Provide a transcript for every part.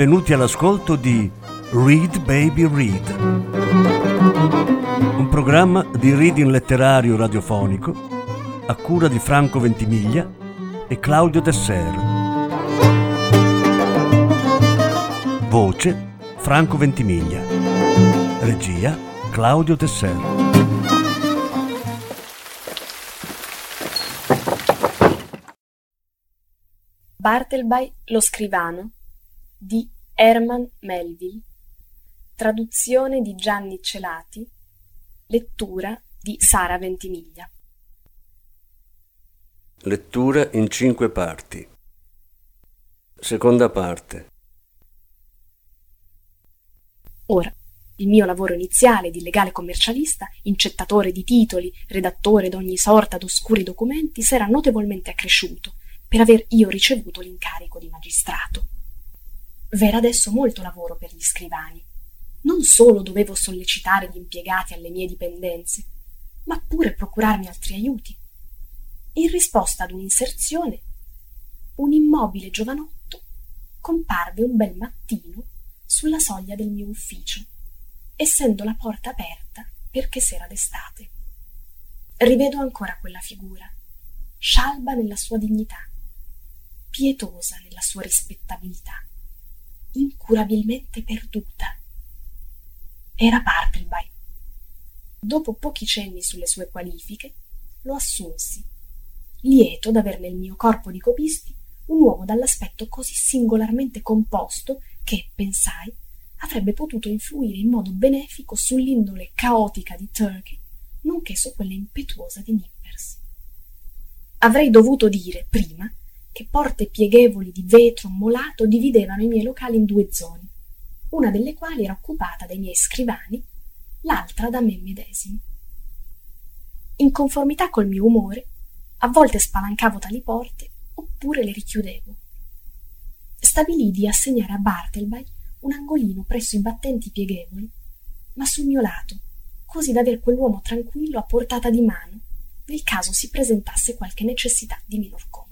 benvenuti all'ascolto di Read Baby Read, un programma di reading letterario radiofonico a cura di Franco Ventimiglia e Claudio Desser. Voce Franco Ventimiglia. Regia Claudio Desser. Bartleby lo scrivano di Herman Melville. Traduzione di Gianni Celati. Lettura di Sara Ventimiglia. Lettura in cinque parti. Seconda parte. Ora, il mio lavoro iniziale di legale commercialista, incettatore di titoli, redattore d'ogni sorta d'oscuri documenti, s'era notevolmente accresciuto per aver io ricevuto l'incarico di magistrato. V'era adesso molto lavoro per gli scrivani. Non solo dovevo sollecitare gli impiegati alle mie dipendenze, ma pure procurarmi altri aiuti. In risposta ad un'inserzione, un immobile giovanotto comparve un bel mattino sulla soglia del mio ufficio, essendo la porta aperta perché s'era d'estate. Rivedo ancora quella figura, scialba nella sua dignità, pietosa nella sua rispettabilità, incurabilmente perduta. Era Bartleby. Dopo pochi cenni sulle sue qualifiche, lo assunsi, lieto d'aver nel mio corpo di copisti un uomo dall'aspetto così singolarmente composto che, pensai, avrebbe potuto influire in modo benefico sull'indole caotica di Turkey, nonché su quella impetuosa di Nippers. Avrei dovuto dire, prima, che porte pieghevoli di vetro molato dividevano i miei locali in due zone, una delle quali era occupata dai miei scrivani, l'altra da me medesimo. In conformità col mio umore, a volte spalancavo tali porte oppure le richiudevo. Stabilii di assegnare a Bartleby un angolino presso i battenti pieghevoli, ma sul mio lato, così da aver quell'uomo tranquillo a portata di mano nel caso si presentasse qualche necessità di minor conto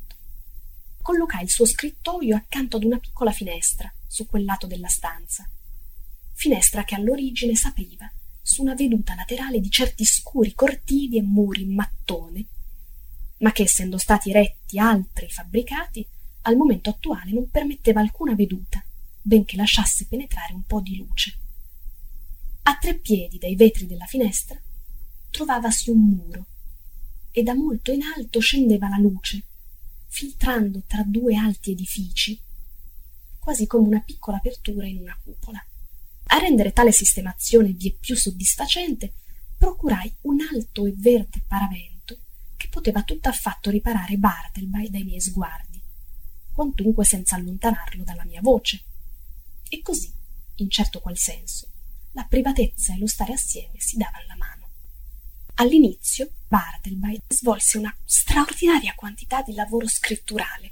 collocai il suo scrittoio accanto ad una piccola finestra su quel lato della stanza. Finestra che all'origine s'apriva su una veduta laterale di certi scuri cortili e muri in mattone, ma che essendo stati eretti altri fabbricati, al momento attuale non permetteva alcuna veduta, benché lasciasse penetrare un po' di luce. A tre piedi dai vetri della finestra trovavasi un muro e da molto in alto scendeva la luce filtrando tra due alti edifici, quasi come una piccola apertura in una cupola. A rendere tale sistemazione vie più soddisfacente, procurai un alto e verde paravento che poteva tutt'affatto riparare Bartleby dai miei sguardi, quantunque senza allontanarlo dalla mia voce. E così, in certo qual senso, la privatezza e lo stare assieme si davano la mano. All'inizio Bartleby svolse una straordinaria quantità di lavoro scritturale,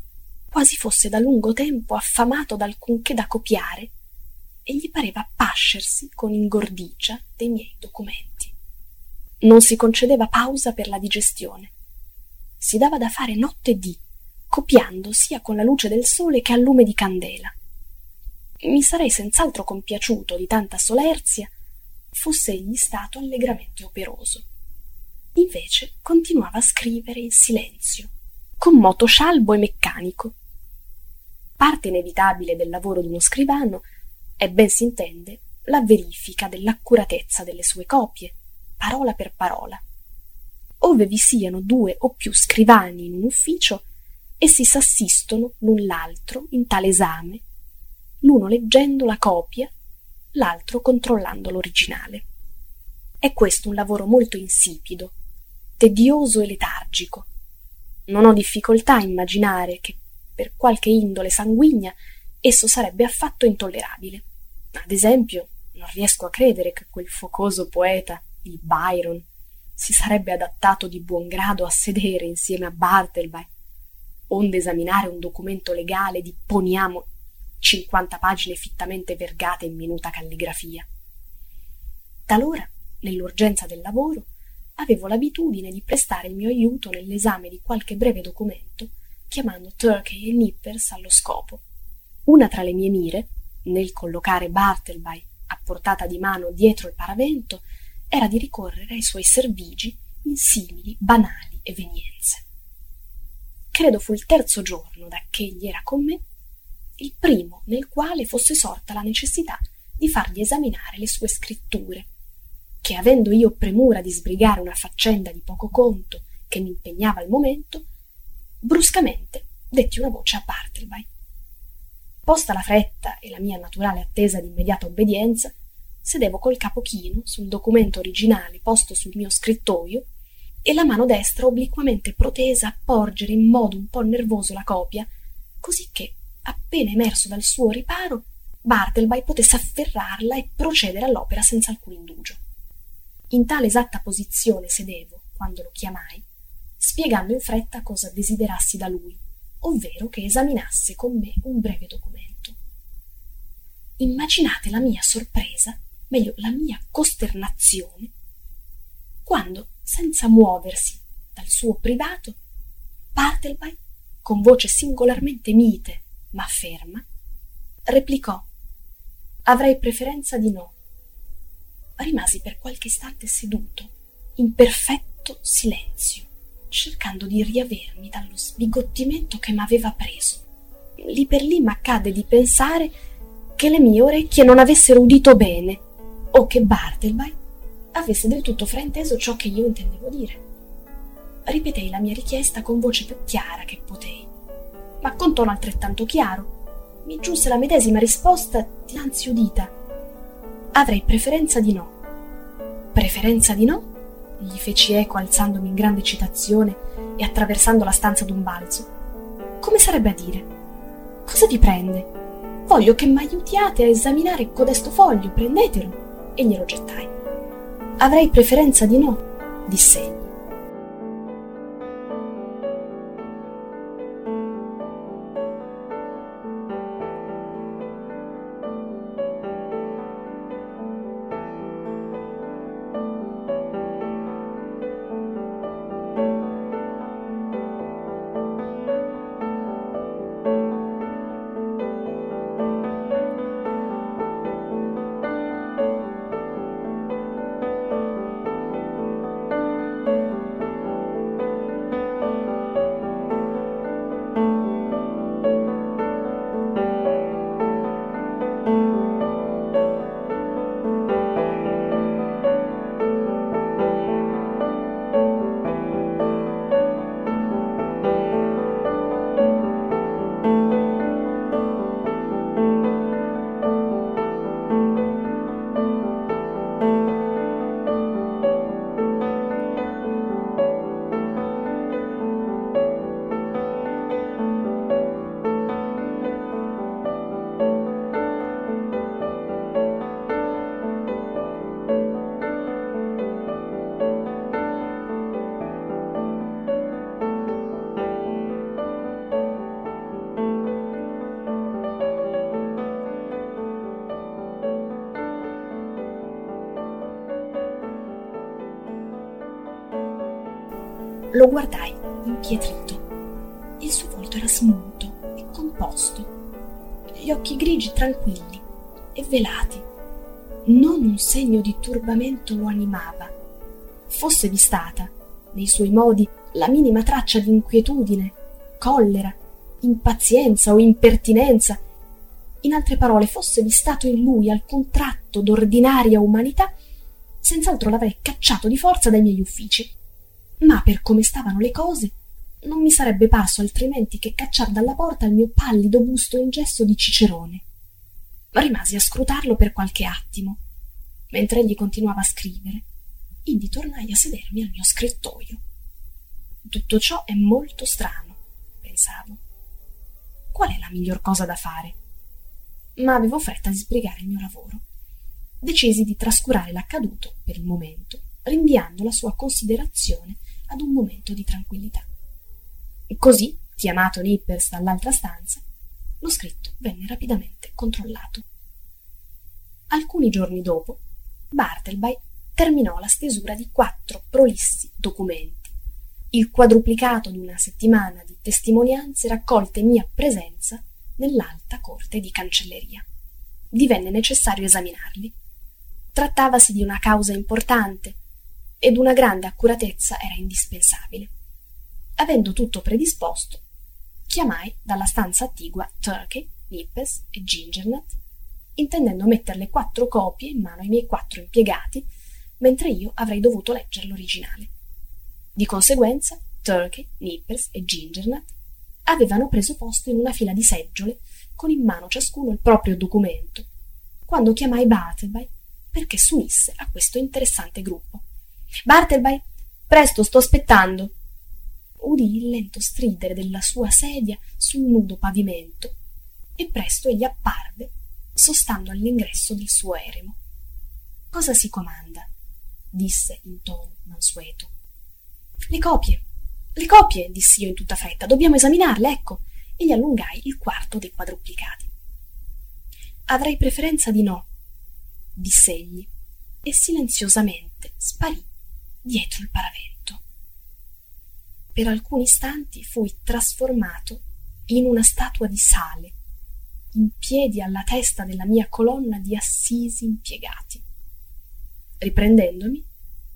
quasi fosse da lungo tempo affamato d'alcunché da copiare, e gli pareva pascersi con ingordigia dei miei documenti. Non si concedeva pausa per la digestione. Si dava da fare notte e dì, copiando sia con la luce del sole che a lume di candela. Mi sarei senz'altro compiaciuto di tanta solerzia, fosse egli stato allegramente operoso. Invece continuava a scrivere in silenzio, con moto scialbo e meccanico. Parte inevitabile del lavoro di uno scrivano è, ben si intende, la verifica dell'accuratezza delle sue copie, parola per parola. Ove vi siano due o più scrivani in un ufficio, essi s'assistono l'un l'altro in tale esame, l'uno leggendo la copia, l'altro controllando l'originale. È questo un lavoro molto insipido, tedioso e letargico. Non ho difficoltà a immaginare che, per qualche indole sanguigna, esso sarebbe affatto intollerabile. Ad esempio, non riesco a credere che quel focoso poeta, il Byron, si sarebbe adattato di buon grado a sedere insieme a Bartleby, onde esaminare un documento legale di poniamo cinquanta pagine fittamente vergate in minuta calligrafia. Talora, nell'urgenza del lavoro, avevo l'abitudine di prestare il mio aiuto nell'esame di qualche breve documento, chiamando Turkey e Nippers allo scopo. Una tra le mie mire, nel collocare Bartleby a portata di mano dietro il paravento, era di ricorrere ai suoi servigi in simili banali evenienze. Credo fu il terzo giorno da che egli era con me, il primo nel quale fosse sorta la necessità di fargli esaminare le sue scritture, che avendo io premura di sbrigare una faccenda di poco conto che mi impegnava al momento, bruscamente detti una voce a Bartleby. Posta la fretta e la mia naturale attesa di immediata obbedienza, sedevo col capo chino sul documento originale posto sul mio scrittoio e la mano destra obliquamente protesa a porgere in modo un po' nervoso la copia, così che, appena emerso dal suo riparo, Bartleby potesse afferrarla e procedere all'opera senza alcun indugio. In tale esatta posizione sedevo, quando lo chiamai, spiegando in fretta cosa desiderassi da lui, ovvero che esaminasse con me un breve documento. Immaginate la mia sorpresa, meglio la mia costernazione, quando senza muoversi dal suo privato, Bartleby, con voce singolarmente mite ma ferma, replicò Avrei preferenza di no. Rimasi per qualche istante seduto, in perfetto silenzio, cercando di riavermi dallo sbigottimento che m'aveva preso. Lì per lì m'accadde di pensare che le mie orecchie non avessero udito bene o che Bartleby avesse del tutto frainteso ciò che io intendevo dire. Ripetei la mia richiesta con voce più chiara che potei, ma con tono altrettanto chiaro. Mi giunse la medesima risposta dinanzi udita. Avrei preferenza di no. Preferenza di no? gli feci eco alzandomi in grande eccitazione e attraversando la stanza d'un balzo. Come sarebbe a dire? Cosa ti prende? Voglio che m'aiutiate a esaminare codesto foglio, prendetelo. E glielo gettai. Avrei preferenza di no, diss'egli. Lo guardai impietrito. Il suo volto era smunto e composto, gli occhi grigi tranquilli e velati. Non un segno di turbamento lo animava. Fosse vi stata, nei suoi modi, la minima traccia di inquietudine, collera, impazienza o impertinenza, in altre parole, fosse vi stato in lui alcun tratto d'ordinaria umanità, senz'altro l'avrei cacciato di forza dai miei uffici ma per come stavano le cose non mi sarebbe parso altrimenti che cacciar dalla porta il mio pallido busto in gesso di cicerone. Rimasi a scrutarlo per qualche attimo mentre egli continuava a scrivere. Indi tornai a sedermi al mio scrittoio. Tutto ciò è molto strano pensavo. Qual è la miglior cosa da fare? Ma avevo fretta di sbrigare il mio lavoro. Decisi di trascurare l'accaduto per il momento rinviando la sua considerazione ad un momento di tranquillità. E così, chiamato Nippers dall'altra stanza, lo scritto venne rapidamente controllato. Alcuni giorni dopo, Bartleby terminò la stesura di quattro prolissi documenti, il quadruplicato di una settimana di testimonianze raccolte in mia presenza nell'alta corte di cancelleria. divenne necessario esaminarli. Trattavasi di una causa importante ed una grande accuratezza era indispensabile. Avendo tutto predisposto, chiamai dalla stanza attigua Turkey, Nippes e Gingernut, intendendo metterle quattro copie in mano ai miei quattro impiegati, mentre io avrei dovuto leggere l'originale. Di conseguenza, Turkey, Nippes e Gingernut avevano preso posto in una fila di seggiole, con in mano ciascuno il proprio documento, quando chiamai Bartleby perché s'unisse a questo interessante gruppo. Bartleby, presto, sto aspettando. Udì il lento stridere della sua sedia sul nudo pavimento e presto egli apparve, sostando all'ingresso del suo eremo. Cosa si comanda? disse in tono mansueto. Le copie, le copie, dissi io in tutta fretta, dobbiamo esaminarle, ecco, e gli allungai il quarto dei quadruplicati. Avrei preferenza di no, diss'egli, e silenziosamente sparì dietro il paravento. Per alcuni istanti fui trasformato in una statua di sale, in piedi alla testa della mia colonna di assisi impiegati. Riprendendomi,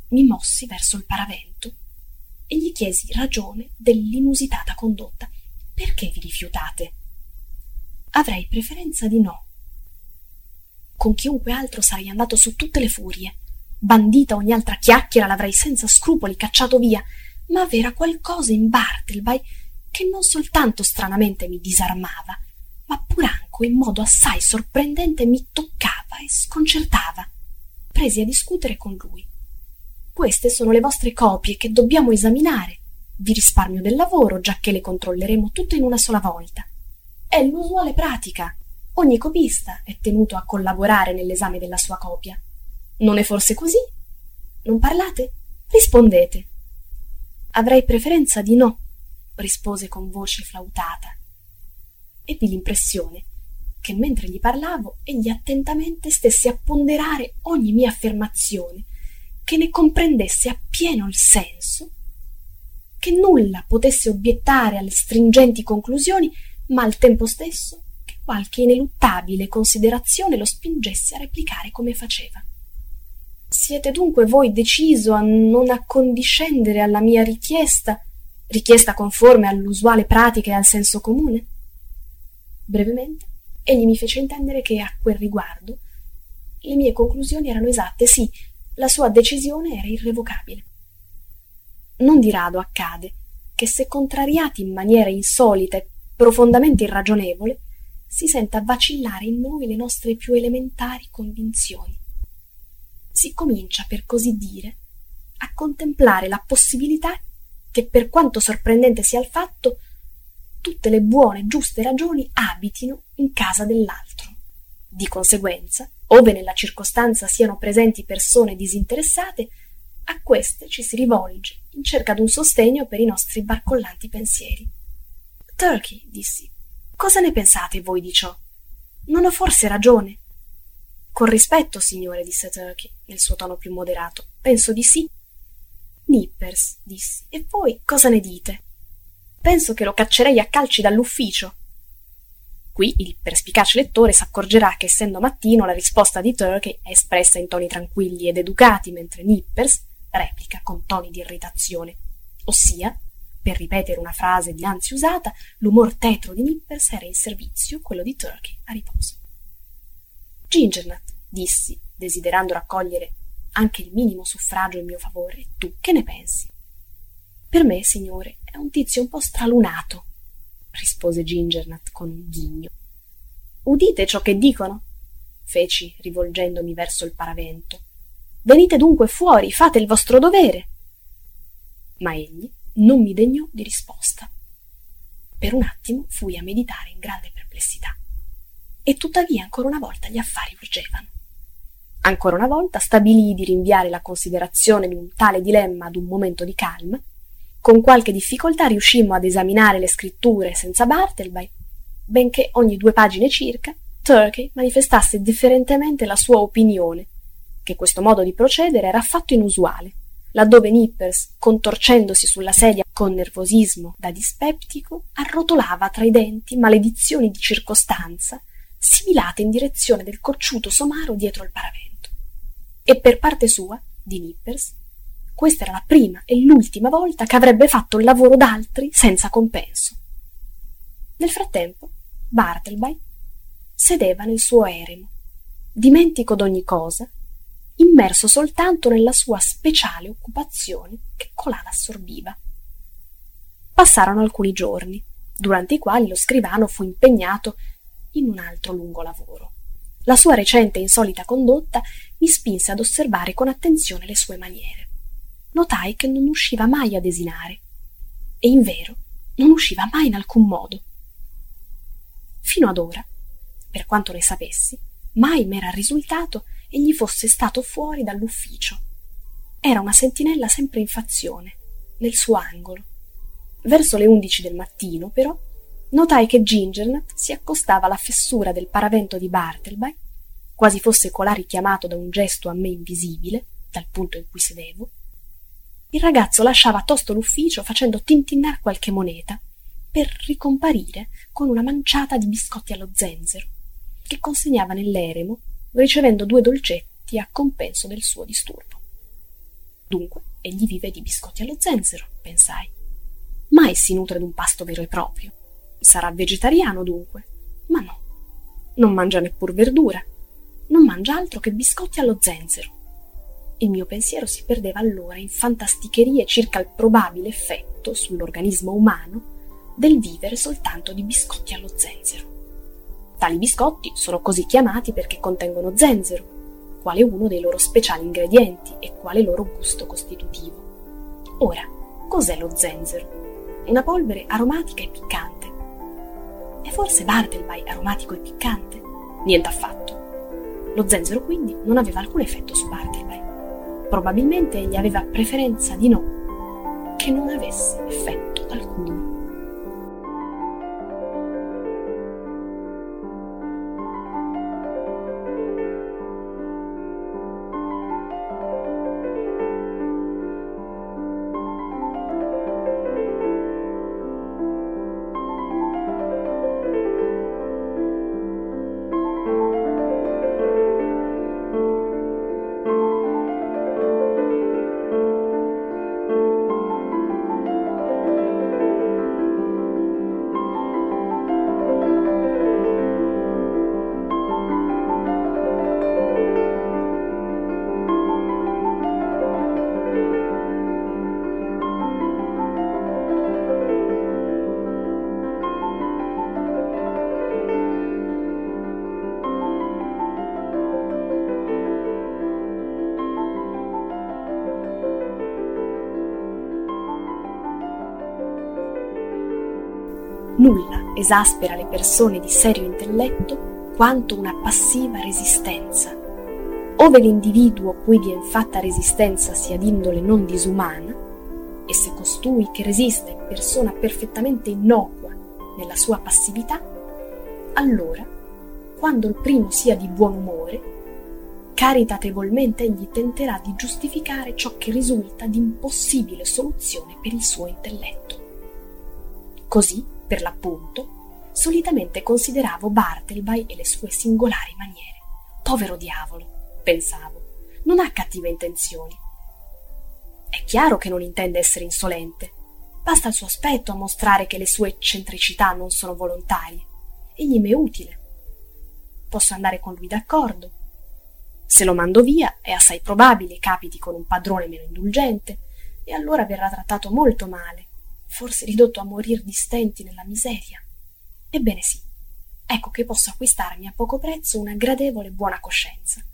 mi mossi verso il paravento e gli chiesi ragione dell'inusitata condotta. Perché vi rifiutate? Avrei preferenza di no. Con chiunque altro sarei andato su tutte le furie. Bandita ogni altra chiacchiera l'avrei senza scrupoli cacciato via, ma v'era qualcosa in Bartleby che non soltanto stranamente mi disarmava, ma pur anche in modo assai sorprendente mi toccava e sconcertava. Presi a discutere con lui. Queste sono le vostre copie che dobbiamo esaminare. Vi risparmio del lavoro, giacché le controlleremo tutte in una sola volta. È l'usuale pratica. Ogni copista è tenuto a collaborare nell'esame della sua copia. Non è forse così? Non parlate? Rispondete. Avrei preferenza di no, rispose con voce flautata. Ebbi l'impressione che mentre gli parlavo egli attentamente stesse a ponderare ogni mia affermazione che ne comprendesse appieno il senso, che nulla potesse obiettare alle stringenti conclusioni, ma al tempo stesso che qualche ineluttabile considerazione lo spingesse a replicare come faceva. Siete dunque voi deciso a non accondiscendere alla mia richiesta, richiesta conforme all'usuale pratica e al senso comune? Brevemente, egli mi fece intendere che a quel riguardo le mie conclusioni erano esatte, sì, la sua decisione era irrevocabile. Non di rado accade che se contrariati in maniera insolita e profondamente irragionevole, si senta vacillare in noi le nostre più elementari convinzioni. Si comincia, per così dire, a contemplare la possibilità che, per quanto sorprendente sia il fatto, tutte le buone, giuste ragioni abitino in casa dell'altro. Di conseguenza, ove nella circostanza siano presenti persone disinteressate, a queste ci si rivolge in cerca d'un sostegno per i nostri barcollanti pensieri. Turkey, dissi, cosa ne pensate voi di ciò? Non ho forse ragione? Con rispetto, signore, disse Turkey, nel suo tono più moderato. Penso di sì. Nippers, dissi, e voi cosa ne dite? Penso che lo caccerei a calci dall'ufficio. Qui il perspicace lettore s'accorgerà che essendo mattino la risposta di Turkey è espressa in toni tranquilli ed educati, mentre Nippers replica con toni di irritazione, ossia, per ripetere una frase dinanzi usata, l'umor tetro di Nippers era in servizio, quello di Turkey a riposo. Gingernut, dissi, desiderando raccogliere anche il minimo suffragio in mio favore, tu che ne pensi? Per me, signore, è un tizio un po' stralunato, rispose Gingernut con un ghigno. Udite ciò che dicono? feci, rivolgendomi verso il paravento. Venite dunque fuori, fate il vostro dovere. Ma egli non mi degnò di risposta. Per un attimo fui a meditare in grande perplessità. E tuttavia ancora una volta gli affari urgevano. Ancora una volta stabilii di rinviare la considerazione di un tale dilemma ad un momento di calma con qualche difficoltà riuscimmo ad esaminare le scritture senza Bartleby, benché ogni due pagine circa Turkey manifestasse differentemente la sua opinione, che questo modo di procedere era affatto inusuale, laddove Nippers, contorcendosi sulla sedia con nervosismo da dispeptico, arrotolava tra i denti maledizioni di circostanza sibilate in direzione del cocciuto somaro dietro il paravento. E per parte sua, di Nippers, questa era la prima e l'ultima volta che avrebbe fatto il lavoro d'altri senza compenso. Nel frattempo, Bartleby sedeva nel suo eremo, dimentico d'ogni cosa, immerso soltanto nella sua speciale occupazione che colà l'assorbiva. Passarono alcuni giorni, durante i quali lo scrivano fu impegnato in un altro lungo lavoro. La sua recente e insolita condotta mi spinse ad osservare con attenzione le sue maniere. Notai che non usciva mai a desinare, e invero non usciva mai in alcun modo. Fino ad ora, per quanto ne sapessi, mai m'era risultato egli fosse stato fuori dall'ufficio. Era una sentinella sempre in fazione, nel suo angolo. Verso le undici del mattino, però, notai che Gingernut si accostava alla fessura del paravento di Bartleby, quasi fosse colà richiamato da un gesto a me invisibile, dal punto in cui sedevo. Il ragazzo lasciava tosto l'ufficio facendo tintinnar qualche moneta, per ricomparire con una manciata di biscotti allo zenzero, che consegnava nell'eremo, ricevendo due dolcetti a compenso del suo disturbo. Dunque, egli vive di biscotti allo zenzero, pensai. Mai si nutre d'un pasto vero e proprio. Sarà vegetariano dunque. Ma no. Non mangia neppur verdura. Non mangia altro che biscotti allo zenzero. Il mio pensiero si perdeva allora in fantasticherie circa il probabile effetto sull'organismo umano del vivere soltanto di biscotti allo zenzero. Tali biscotti sono così chiamati perché contengono zenzero, quale uno dei loro speciali ingredienti e quale loro gusto costitutivo. Ora, cos'è lo zenzero? Una polvere aromatica e piccante è forse Bartleby aromatico e piccante? Niente affatto. Lo zenzero quindi non aveva alcun effetto su Bartleby. Probabilmente egli aveva preferenza di no, che non avesse effetto alcuno. Nulla esaspera le persone di serio intelletto quanto una passiva resistenza. Ove l'individuo cui vien fatta resistenza sia d'indole non disumana, e se costui che resiste è persona perfettamente innocua nella sua passività, allora, quando il primo sia di buon umore, caritatevolmente egli tenterà di giustificare ciò che risulta di impossibile soluzione per il suo intelletto. Così per l'appunto, solitamente consideravo Bartleby e le sue singolari maniere. Povero diavolo, pensavo, non ha cattive intenzioni. È chiaro che non intende essere insolente. Basta il suo aspetto a mostrare che le sue eccentricità non sono volontarie. Egli mi è utile. Posso andare con lui d'accordo. Se lo mando via, è assai probabile capiti con un padrone meno indulgente, e allora verrà trattato molto male forse ridotto a morir di stenti nella miseria. Ebbene sì, ecco che posso acquistarmi a poco prezzo una gradevole buona coscienza.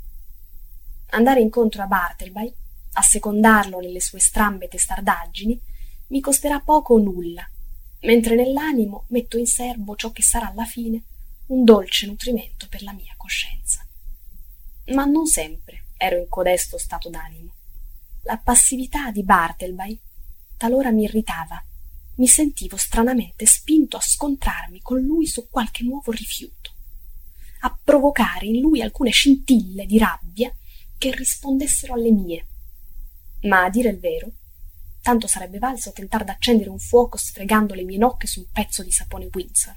Andare incontro a Bartleby, assecondarlo nelle sue strambe testardaggini, mi costerà poco o nulla, mentre nell'animo metto in serbo ciò che sarà alla fine un dolce nutrimento per la mia coscienza. Ma non sempre ero in codesto stato d'animo. La passività di Bartleby talora mi irritava mi sentivo stranamente spinto a scontrarmi con lui su qualche nuovo rifiuto, a provocare in lui alcune scintille di rabbia che rispondessero alle mie. Ma a dire il vero, tanto sarebbe valso tentar d'accendere un fuoco sfregando le mie nocche su un pezzo di sapone Windsor.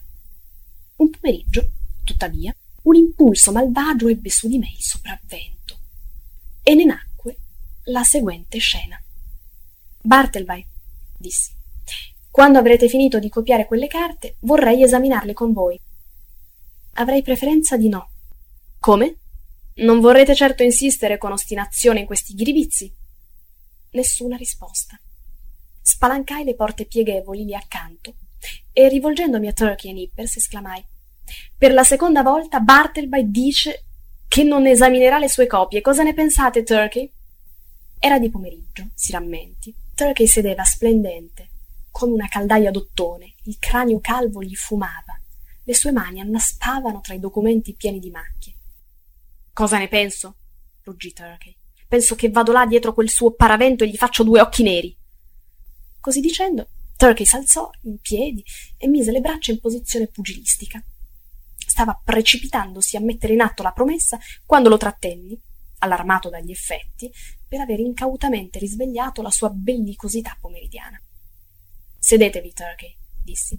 Un pomeriggio, tuttavia, un impulso malvagio ebbe su di me il sopravvento e ne nacque la seguente scena. Bartleby, dissi, quando avrete finito di copiare quelle carte, vorrei esaminarle con voi. Avrei preferenza di no. Come? Non vorrete certo insistere con ostinazione in questi ghiribizzi? Nessuna risposta. Spalancai le porte pieghevoli lì accanto e rivolgendomi a Turkey e Nippers esclamai Per la seconda volta Bartleby dice che non esaminerà le sue copie. Cosa ne pensate, Turkey? Era di pomeriggio, si rammenti. Turkey sedeva splendente, come una caldaia d'ottone, il cranio calvo gli fumava, le sue mani annaspavano tra i documenti pieni di macchie. Cosa ne penso? ruggì Turkey. Penso che vado là dietro quel suo paravento e gli faccio due occhi neri. Così dicendo, Turkey s'alzò in piedi e mise le braccia in posizione pugilistica. Stava precipitandosi a mettere in atto la promessa quando lo trattenni, allarmato dagli effetti, per aver incautamente risvegliato la sua bellicosità pomeridiana. Sedetevi, Turkey, dissi,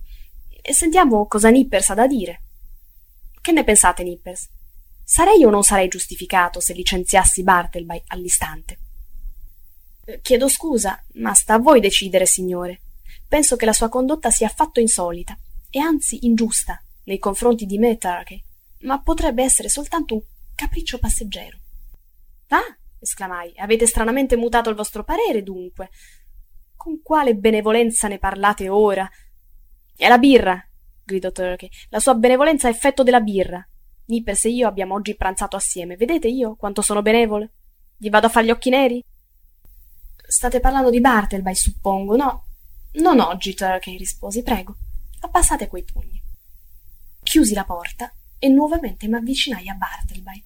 e sentiamo cosa Nippers ha da dire. Che ne pensate, Nippers? Sarei o non sarei giustificato se licenziassi Bartleby all'istante? Eh, chiedo scusa, ma sta a voi decidere, signore. Penso che la sua condotta sia affatto insolita e anzi ingiusta nei confronti di me, Turkey, ma potrebbe essere soltanto un capriccio passeggero. Ah, esclamai, avete stranamente mutato il vostro parere, dunque. Con quale benevolenza ne parlate ora? È la birra, gridò Turkey. La sua benevolenza è effetto della birra. Nippers e io abbiamo oggi pranzato assieme. Vedete io quanto sono benevole? Gli vado a fare gli occhi neri? State parlando di Bartleby, suppongo, no? Non oggi, Turkey, risposi, prego. Abbassate quei pugni. Chiusi la porta e nuovamente mi avvicinai a Bartleby.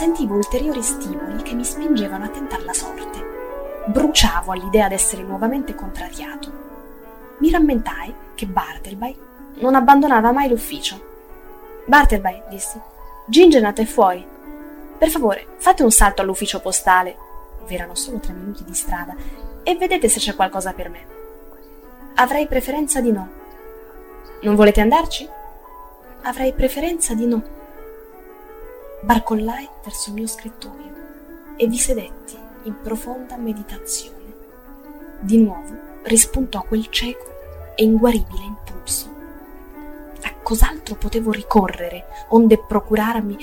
Sentivo ulteriori stimoli che mi spingevano a tentar la sorte. Bruciavo all'idea d'essere nuovamente contrariato. Mi rammentai che Bartleby non abbandonava mai l'ufficio. Bartleby, dissi, Gingenat è fuori. Per favore, fate un salto all'ufficio postale. V'erano solo tre minuti di strada e vedete se c'è qualcosa per me. Avrei preferenza di no. Non volete andarci? Avrei preferenza di no barcollai verso il mio scrittoio e vi sedetti in profonda meditazione. Di nuovo rispuntò quel cieco e inguaribile impulso. A cos'altro potevo ricorrere onde procurarmi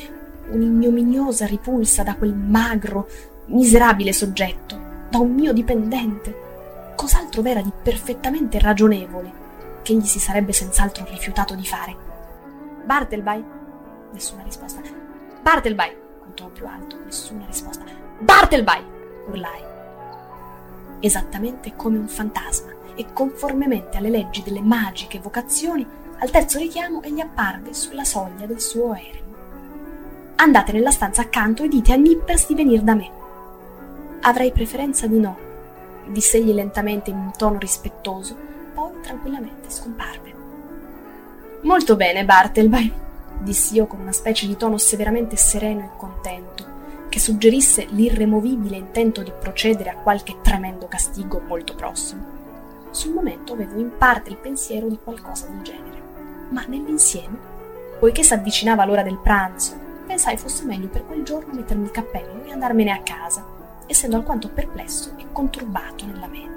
un'ignominiosa ripulsa da quel magro, miserabile soggetto, da un mio dipendente? Cos'altro v'era di perfettamente ragionevole che egli si sarebbe senz'altro rifiutato di fare? Bartleby? Nessuna risposta. Bartleby! contò più alto, nessuna risposta. Bartleby! urlai. Esattamente come un fantasma e conformemente alle leggi delle magiche vocazioni, al terzo richiamo egli apparve sulla soglia del suo eremo. Andate nella stanza accanto e dite a Nippers di venire da me. Avrei preferenza di no, diss'egli lentamente in un tono rispettoso, poi tranquillamente scomparve. Molto bene, Bartleby, dissi io con una specie di tono severamente sereno e contento, che suggerisse l'irremovibile intento di procedere a qualche tremendo castigo molto prossimo. Sul momento avevo in parte il pensiero di qualcosa del genere, ma nell'insieme, poiché s'avvicinava l'ora del pranzo, pensai fosse meglio per quel giorno mettermi il cappello e andarmene a casa, essendo alquanto perplesso e conturbato nella mente.